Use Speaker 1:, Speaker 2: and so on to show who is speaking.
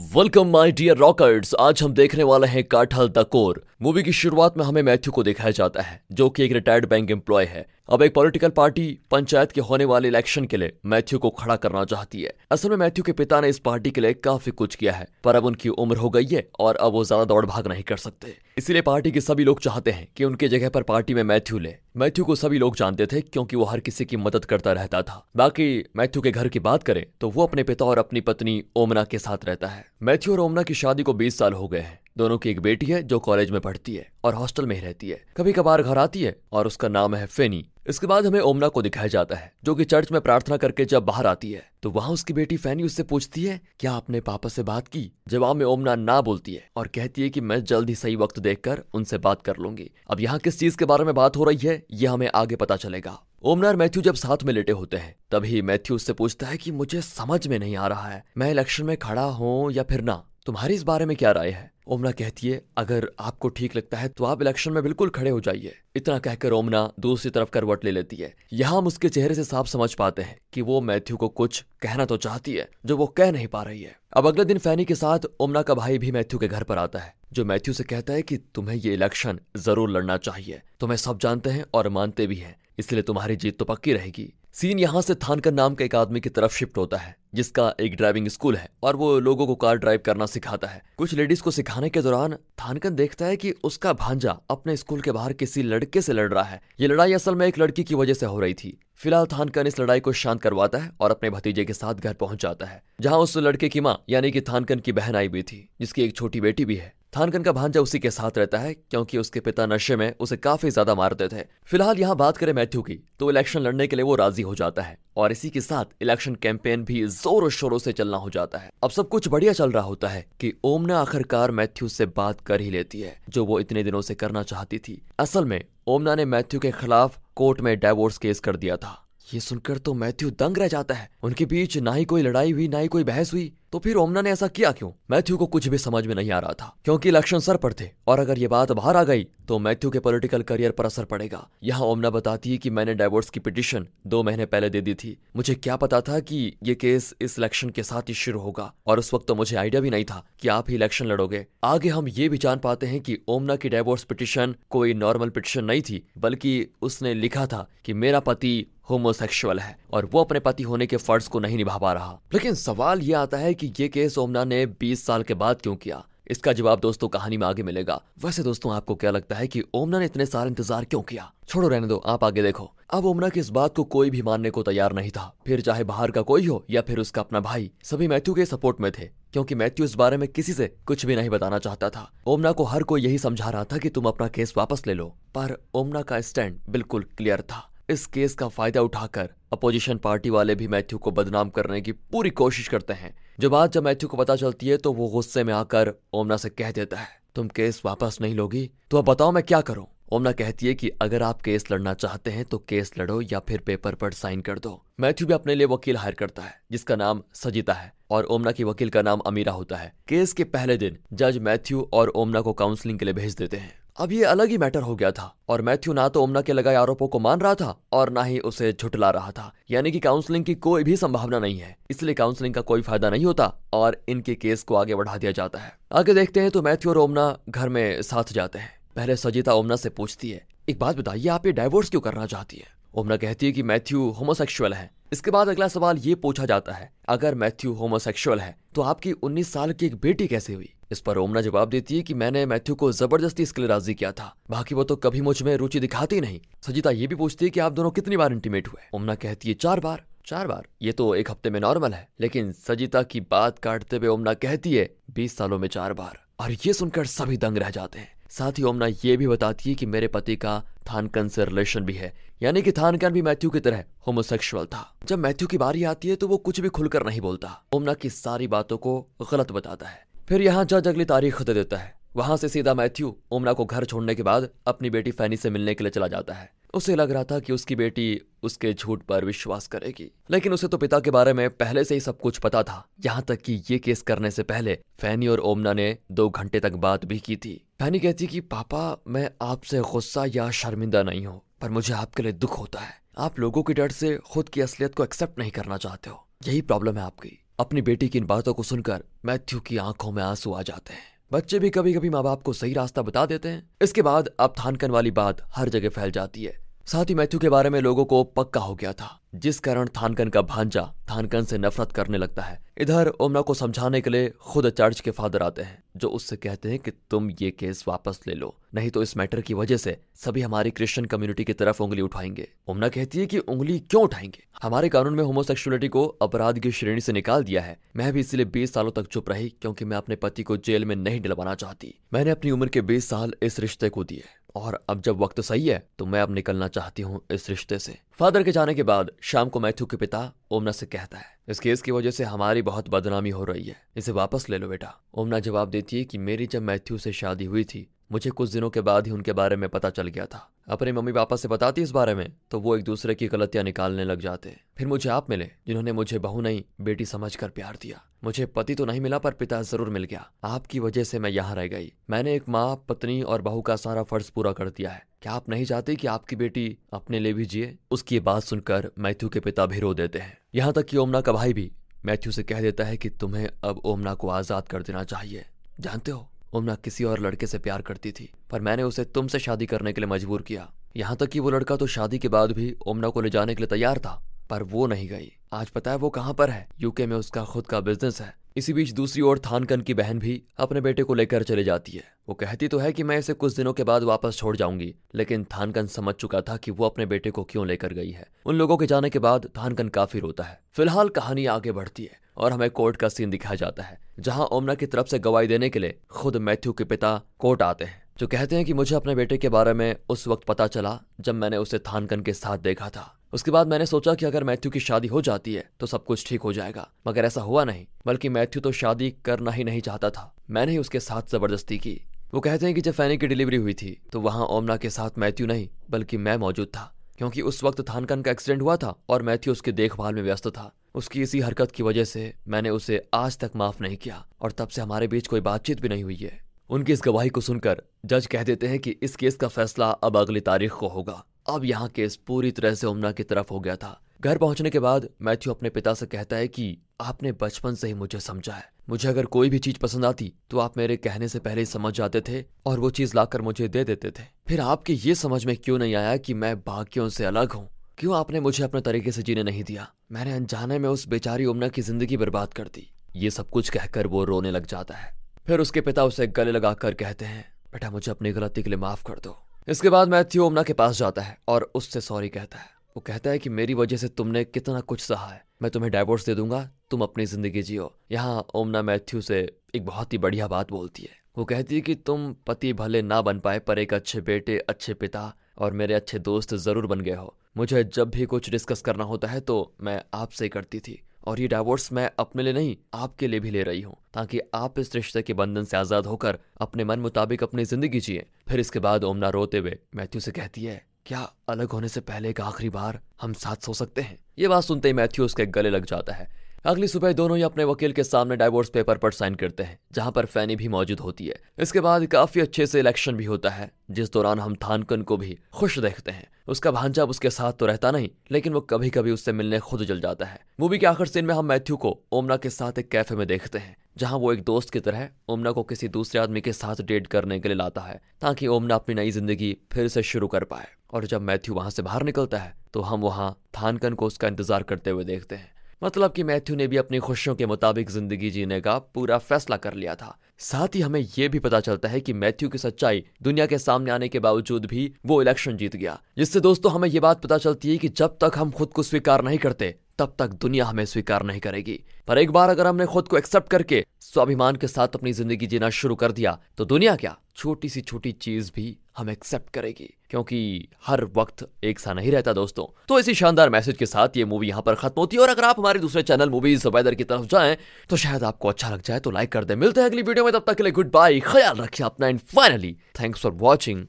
Speaker 1: Welcome my dear रॉकर्ट्स आज हम देखने वाले हैं काठल द कोर मूवी की शुरुआत में हमें मैथ्यू को दिखाया जाता है, जो कि एक रिटायर्ड बैंक एम्प्लॉय है। अब एक पॉलिटिकल पार्टी पंचायत के होने वाले इलेक्शन के लिए मैथ्यू को खड़ा करना चाहती है। असल में मैथ्यू के पिता ने इस पार्टी के लिए काफ़ी कुछ किया है, पर अब उनकी उम्र हो गई है और अब वो ज़्यादा दौड़ भाग नहीं कर सकते। इसीलिए पार्टी के सभी लोग चाहते हैं कि उनके जगह पर पार्टी में मैथ्यू ले। मैथ्यू को सभी लोग जानते थे क्योंकि वो हर किसी की मदद करता रहता था। बाकी मैथ्यू के घर की बात करें तो वो अपने पिता और अपनी पत्नी ओमना के साथ रहता है। मैथ्यू और ओमना की शादी को बीस साल हो गए हैं। दोनों की एक बेटी है जो कॉलेज में पढ़ती है और हॉस्टल में ही रहती है। कभी कभार घर आती है और उसका नाम है फेनी। इसके बाद हमें ओमना को दिखाया जाता है, जो कि चर्च में प्रार्थना करके जब बाहर आती है तो वहाँ उसकी बेटी फैनी उससे पूछती है, क्या आपने पापा से बात की? जवाब में ओमना ना बोलती है और कहती है कि मैं जल्द ही सही वक्त देखकर उनसे बात कर लूँगी। अब यहाँ किस चीज़ के बारे में बात हो रही है, ये हमें आगे पता चलेगा। ओमना और मैथ्यू जब साथ में लेटे होते हैं, तभी मैथ्यू उससे पूछता है कि मुझे समझ में नहीं आ रहा है, मैं इलेक्शन में खड़ा हूँ या फिर ना? तुम्हारी इस बारे में क्या राय है? ओमना कहती है, अगर आपको ठीक लगता है तो आप इलेक्शन में बिल्कुल खड़े हो जाइए। इतना कहकर ओमना दूसरी तरफ़ करवट ले लेती है। यहाँ हम उसके चेहरे से साफ़ समझ पाते हैं कि वो मैथ्यू को कुछ कहना तो चाहती है, जो वो कह नहीं पा रही है। अब अगले दिन फैनी के साथ ओमना का भाई भी मैथ्यू के घर पर आता है, जो मैथ्यू से कहता है कि तुम्हें ये इलेक्शन ज़रूर लड़ना चाहिए। तुम्हें सब जानते हैं और मानते भी हैं, इसलिए तुम्हारी जीत तो पक्की रहेगी। सीन यहाँ से थानकर नाम के एक आदमी की तरफ़ शिफ्ट होता है, जिसका एक ड्राइविंग स्कूल है और वो लोगों को कार ड्राइव करना सिखाता है। कुछ लेडीज़ को सिखाने के दौरान थानकन देखता है कि उसका भांजा अपने स्कूल के बाहर किसी लड़के से लड़ रहा है। ये लड़ाई असल में एक लड़की की वजह से हो रही थी। फ़िलहाल थानकन इस लड़ाई को शांत करवाता है और अपने भतीजे के साथ घर पहुँच जाता है, जहाँ उस लड़के की माँ, यानी कि थानकन की बहन आई हुई थी, जिसकी एक छोटी बेटी भी है। थानकन का भांजा उसी के साथ रहता है, क्योंकि उसके पिता नशे में उसे काफ़ी ज़्यादा मारते थे फ़िलहाल यहाँ बात करें मैथ्यू की तो इलेक्शन लड़ने के लिए वो राज़ी हो जाता है, और इसी के साथ इलेक्शन कैंपेन भी जोरों शोरों से चलना हो जाता है। अब सब कुछ बढ़िया चल रहा होता है कि ओमना आखिरकार मैथ्यू से बात कर ही लेती है, जो वो इतने दिनों से करना चाहती थी। असल में, ओमना ने मैथ्यू के खिलाफ कोर्ट में डाइवोर्स केस कर दिया था। ये सुनकर तो मैथ्यू दंग रह जाता है। उनके बीच ना ही कोई लड़ाई हुई, ना ही कोई बहस हुई। तो फिर ओमना ने ऐसा किया क्यों? मैथ्यू को कुछ भी समझ में नहीं आ रहा था, क्योंकि इलेक्शन सर पर थे, और अगर ये बात बाहर आ गई तो मैथ्यू के पॉलिटिकल करियर पर असर पड़ेगा। यहाँ ओमना बताती है कि मैंने डाइवोर्स की पिटिशन दो महीने पहले दे दी थी। मुझे क्या पता था कि ये केस इस इलेक्शन के साथ ही शुरू होगा, और उस वक्त तो मुझे आइडिया भी नहीं था कि आप ही इलेक्शन लड़ोगे। आगे हम ये भी जान पाते हैं कि ओमना की डाइवोर्स पिटिशन कोई नॉर्मल पिटिशन नहीं थी, बल्कि उसने लिखा था कि मेरा पति होमोसेक्सुअल है। और वो अपने पति होने के फ़र्ज़ को नहीं निभा पा रहा। लेकिन सवाल ये आता है कि ये केस ओमना ने 20 साल के बाद क्यों किया? इसका जवाब दोस्तों कहानी में आगे मिलेगा। वैसे दोस्तों, आपको क्या लगता है कि ओमना ने इतने साल इंतज़ार क्यों किया? छोड़ो रहने दो, आप आगे देखो। अब ओमना की इस बात को कोई भी मानने को तैयार नहीं था। फिर चाहे बाहर का कोई हो या फिर उसका अपना भाई, सभी मैथ्यू के सपोर्ट में थे। क्योंकि मैथ्यू इस बारे में किसी से कुछ भी नहीं बताना चाहता था। ओमना को हर कोई यही समझा रहा था कि तुम अपना केस वापस ले लो। पर ओमना का स्टैंड बिल्कुल क्लियर था। इस केस का फ़ायदा उठाकर अपोजिशन पार्टी वाले भी मैथ्यू को बदनाम करने की पूरी कोशिश करते हैं। जो बात जब मैथ्यू को पता चलती है तो वो गुस्से में आकर ओमना से कह देता है, तुम केस वापस नहीं लोगी? तो अब बताओ मैं क्या करूँ? ओमना कहती है कि अगर आप केस लड़ना चाहते हैं तो केस लड़ो या फिर पेपर पर साइन कर दो। मैथ्यू भी अपने लिए वकील हायर करता है, जिसका नाम सजिता है, और ओमना की वकील का नाम अमीरा होता है। केस के पहले दिन जज मैथ्यू और ओमना को काउंसलिंग के लिए भेज देते हैं। अब ये अलग ही मैटर हो गया था और मैथ्यू ना तो ओमना के लगाए आरोपों को मान रहा था और ना ही उसे झुटला रहा था। यानी कि काउंसलिंग की कोई भी संभावना नहीं है, इसलिए काउंसलिंग का कोई फ़ायदा नहीं होता और इनके केस को आगे बढ़ा दिया जाता है। आगे देखते हैं तो मैथ्यू और ओमना घर में साथ जाते हैं। पहले सजीता ओमना से पूछती है, एक बात बताइए, आप ये डाइवोर्स क्यों करना चाहती है? ओमना कहती है कि मैथ्यू होमोसेक्सुअल है। इसके बाद अगला सवाल ये पूछा जाता है, अगर मैथ्यू होमोसेक्सुअल है तो आपकी 19 साल की एक बेटी कैसे हुई? इस पर ओमना जवाब देती है कि मैंने मैथ्यू को ज़बरदस्ती इसके लिए राज़ी किया था। बाकी वो तो कभी मुझमें रुचि दिखाती नहीं। सजिता ये भी पूछती है कि आप दोनों कितनी बार इंटीमेट हुए? ओमना कहती है, चार बार। चार बार? ये तो एक हफ़्ते में नॉर्मल है। लेकिन सजिता की बात काटते हुए ओमना कहती है, बीस सालों में चार बार। और ये सुनकर सभी दंग रह जाते हैं। साथ ही ओमना ये भी बताती है कि मेरे पति का थानकन से रिलेशन भी है। यानी कि थानकन भी मैथ्यू की तरह होमोसेक्सुअल था। जब मैथ्यू की बारी आती है तो वो कुछ भी खुलकर नहीं बोलता। ओमना की सारी बातों को गलत बताता है। फिर यहाँ जज अगली तारीख दे देता है। वहाँ से सीधा मैथ्यू ओमना को घर छोड़ने के बाद अपनी बेटी फैनी से मिलने के लिए चला जाता है। उसे लग रहा था कि उसकी बेटी उसके झूठ पर विश्वास करेगी। लेकिन उसे तो पिता के बारे में पहले से ही सब कुछ पता था। यहाँ तक कि ये केस करने से पहले फैनी और ओमना ने दो घंटे तक बात भी की थी। फैनी कहती कि, पापा, मैं आपसे गुस्सा या शर्मिंदा नहीं हूँ, पर मुझे आपके लिए दुख होता है। आप लोगों के डर से खुद की असलियत को एक्सेप्ट नहीं करना चाहते हो। यही प्रॉब्लम है आपकी। अपनी बेटी की इन बातों को सुनकर मैथ्यू की आँखों में आँसू आ जाते हैं। बच्चे भी कभी कभी माँ बाप को सही रास्ता बता देते हैं। इसके बाद अब थानकन वाली बात हर जगह फैल जाती है। साथ ही मैथ्यू के बारे में लोगों को पक्का हो गया था। जिस कारण थानकन का भांजा थानकन से नफरत करने लगता है। इधर ओमना को समझाने के लिए खुद चर्च के फादर आते हैं, जो उससे कहते हैं कि तुम ये केस वापस ले लो। नहीं तो इस मैटर की वजह से सभी हमारी क्रिश्चियन कम्युनिटी की तरफ़ उंगली उठाएँगे। ओमना कहती है कि उंगली क्यों उठाएँगे? हमारे कानून में होमोसेक्सुअलिटी को अपराध की श्रेणी से निकाल दिया है। मैं भी इसलिए बीस सालों तक चुप रही, क्योंकि मैं अपने पति को जेल में नहीं डलवाना चाहती। मैंने अपनी उम्र के बीस साल इस रिश्ते को दिए। और अब जब वक्त सही है तो मैं अब निकलना चाहती हूँ इस रिश्ते से। फादर के जाने के बाद, शाम को मैथ्यू के पिता ओमना से कहता है, इस केस की वजह से हमारी बहुत बदनामी हो रही है। इसे वापस ले लो बेटा। ओमना जवाब देती है कि मेरी जब मैथ्यू से शादी हुई थी, मुझे कुछ दिनों के बाद ही उनके बारे में पता चल गया था। अपने मम्मी पापा से बताती इस बारे में तो वो एक दूसरे की गलतियाँ निकालने लग जाते। फिर मुझे आप मिले, जिन्होंने मुझे बहू नहीं, बेटी समझकर प्यार दिया। मुझे पति तो नहीं मिला, पर पिता ज़रूर मिल गया। आपकी वजह से मैं यहाँ रह गई। मैंने एक माँ, पत्नी और बहू का सारा फ़र्ज़ पूरा कर दिया है। क्या आप नहीं चाहते कि आपकी बेटी अपने लिए भी जिए? उसकी ये बात सुनकर मैथ्यू के पिता भी रो देते हैं। यहाँ तक कि ओमना का भाई भी मैथ्यू से कह देता है कि तुम्हें अब ओमना को आज़ाद कर देना चाहिए। जानते हो? ओमना किसी और लड़के से प्यार करती थी, पर मैंने उसे तुमसे शादी करने के लिए मजबूर किया। यहाँ तक कि वो लड़का तो शादी के बाद भी ओमना को ले जाने के लिए तैयार था, पर वो नहीं गई। आज पता है वो कहाँ पर है? यूके में उसका खुद का बिज़नेस है। इसी बीच दूसरी ओर थानकन की बहन भी अपने बेटे को लेकर चले जाती है। वो कहती तो है कि मैं इसे कुछ दिनों के बाद वापस छोड़ जाऊँगी, लेकिन थानकन समझ चुका था कि वो अपने बेटे को क्यों लेकर गई है। उन लोगों के जाने के बाद थानकन काफ़ी रोता है। फ़िलहाल कहानी आगे बढ़ती है और हमें कोर्ट का सीन दिखाया जाता है, जहाँ ओमना की तरफ़ से गवाही देने के लिए खुद मैथ्यू के पिता कोर्ट आते हैं, जो कहते हैं कि मुझे अपने बेटे के बारे में उस वक्त पता चला जब मैंने उसे थानकन के साथ देखा था। उसके बाद मैंने सोचा कि अगर मैथ्यू की शादी हो जाती है तो सब कुछ ठीक हो जाएगा। मगर ऐसा हुआ नहीं, बल्कि मैथ्यू तो शादी करना ही नहीं चाहता था। मैंने ही उसके साथ ज़बरदस्ती की। वो कहते हैं कि जब फैनी की डिलीवरी हुई थी तो वहाँ ओमना के साथ मैथ्यू नहीं, बल्कि मैं मौजूद था। क्योंकि उस वक्त थानकन का एक्सीडेंट हुआ था और मैथ्यू उसकी देखभाल में व्यस्त था। उसकी इसी हरकत की वजह से मैंने उसे आज तक माफ़ नहीं किया और तब से हमारे बीच कोई बातचीत भी नहीं हुई है। उनकी इस गवाही को सुनकर जज कह देते हैं कि इस केस का फैसला अब अगली तारीख को होगा। अब यहाँ केस पूरी तरह से उमना की तरफ़ हो गया था। घर पहुँचने के बाद मैथ्यू अपने पिता से कहता है कि आपने बचपन से ही मुझे समझा है। मुझे अगर कोई भी चीज़ पसंद आती तो आप मेरे कहने से पहले ही समझ जाते थे और वो चीज़ लाकर मुझे दे देते थे। फिर आपके ये समझ में क्यों नहीं आया कि मैं बाकियों से अलग हूँ? क्यों आपने मुझे अपने तरीके से जीने नहीं दिया? मैंने अनजाने में उस बेचारी उमना की ज़िंदगी बर्बाद कर दी। ये सब कुछ कहकर वो रोने लग जाता है। फिर उसके पिता उसे गले लगाकर कहते हैं, बेटा मुझे अपनी गलती के लिए माफ़ कर दो। इसके बाद मैथ्यू ओमना के पास जाता है और उससे सॉरी कहता है। वो कहता है कि मेरी वजह से तुमने कितना कुछ सहा है। मैं तुम्हें डाइवोर्स दे दूँगा, तुम अपनी ज़िंदगी जियो। यहाँ ओमना मैथ्यू से एक बहुत ही बढ़िया बात बोलती है। वो कहती है कि तुम पति भले ना बन पाए, पर एक अच्छे बेटे, अच्छे पिता और मेरे अच्छे दोस्त ज़रूर बन गए हो। मुझे जब भी कुछ डिस्कस करना होता है तो मैं आपसे करती थी। और ये डाइवोर्स मैं अपने लिए नहीं, आपके लिए भी ले रही हूँ, ताकि आप इस रिश्ते के बंधन से आज़ाद होकर अपने मन मुताबिक अपनी ज़िंदगी जिए। फिर इसके बाद ओमना रोते हुए मैथ्यू से कहती है, क्या अलग होने से पहले एक आखिरी बार हम साथ सो सकते हैं? ये बात सुनते ही मैथ्यू उसके गले लग जाता है। अगली सुबह दोनों ही अपने वकील के सामने डाइवोर्स पेपर पर साइन करते हैं, जहाँ पर फैनी भी मौजूद होती है। इसके बाद काफ़ी अच्छे से इलेक्शन भी होता है, जिस दौरान हम थानकन को भी खुश देखते हैं। उसका भांजा उसके साथ तो रहता नहीं, लेकिन वो कभी कभी उससे मिलने खुद जल जाता है। मूवी के आखिर सीन में हम मैथ्यू को ओमना के साथ एक कैफ़े में देखते हैं, जहाँ वो एक दोस्त की तरह ओमना को किसी दूसरे आदमी के साथ डेट करने के लिए लाता है, ताकि ओमना अपनी नई ज़िंदगी फिर से शुरू कर पाए। और जब मैथ्यू वहाँ से बाहर निकलता है तो हम वहाँ थानकन को उसका इंतज़ार करते हुए देखते हैं। मतलब कि मैथ्यू ने भी अपनी खुशियों के मुताबिक ज़िंदगी जीने का पूरा फैसला कर लिया था। साथ ही हमें यह भी पता चलता है कि मैथ्यू की सच्चाई दुनिया के सामने आने के बावजूद भी वो इलेक्शन जीत गया। जिससे दोस्तों, हमें ये बात पता चलती है कि जब तक हम खुद को स्वीकार नहीं करते तब तक दुनिया हमें स्वीकार नहीं करेगी। पर एक बार अगर हमने खुद को एक्सेप्ट करके स्वाभिमान के साथ अपनी ज़िंदगी जीना शुरू कर दिया तो दुनिया क्या? छोटी सी छोटी चीज़ भी हम एक्सेप्ट करेगी। क्योंकि हर वक्त एक सा नहीं रहता दोस्तों। तो इसी शानदार मैसेज के साथ ये मूवी यहाँ पर खत्म होती है। और अगर आप हमारे दूसरे चैनल मूवीज़ वेदर की तरफ़ जाएँ तो शायद आपको अच्छा लग जाए तो लाइक कर दे। मिलते हैं अगली वीडियो में, तब तक के लिए गुड बाय ख्याल रखिए अपना। And finally thanks for watching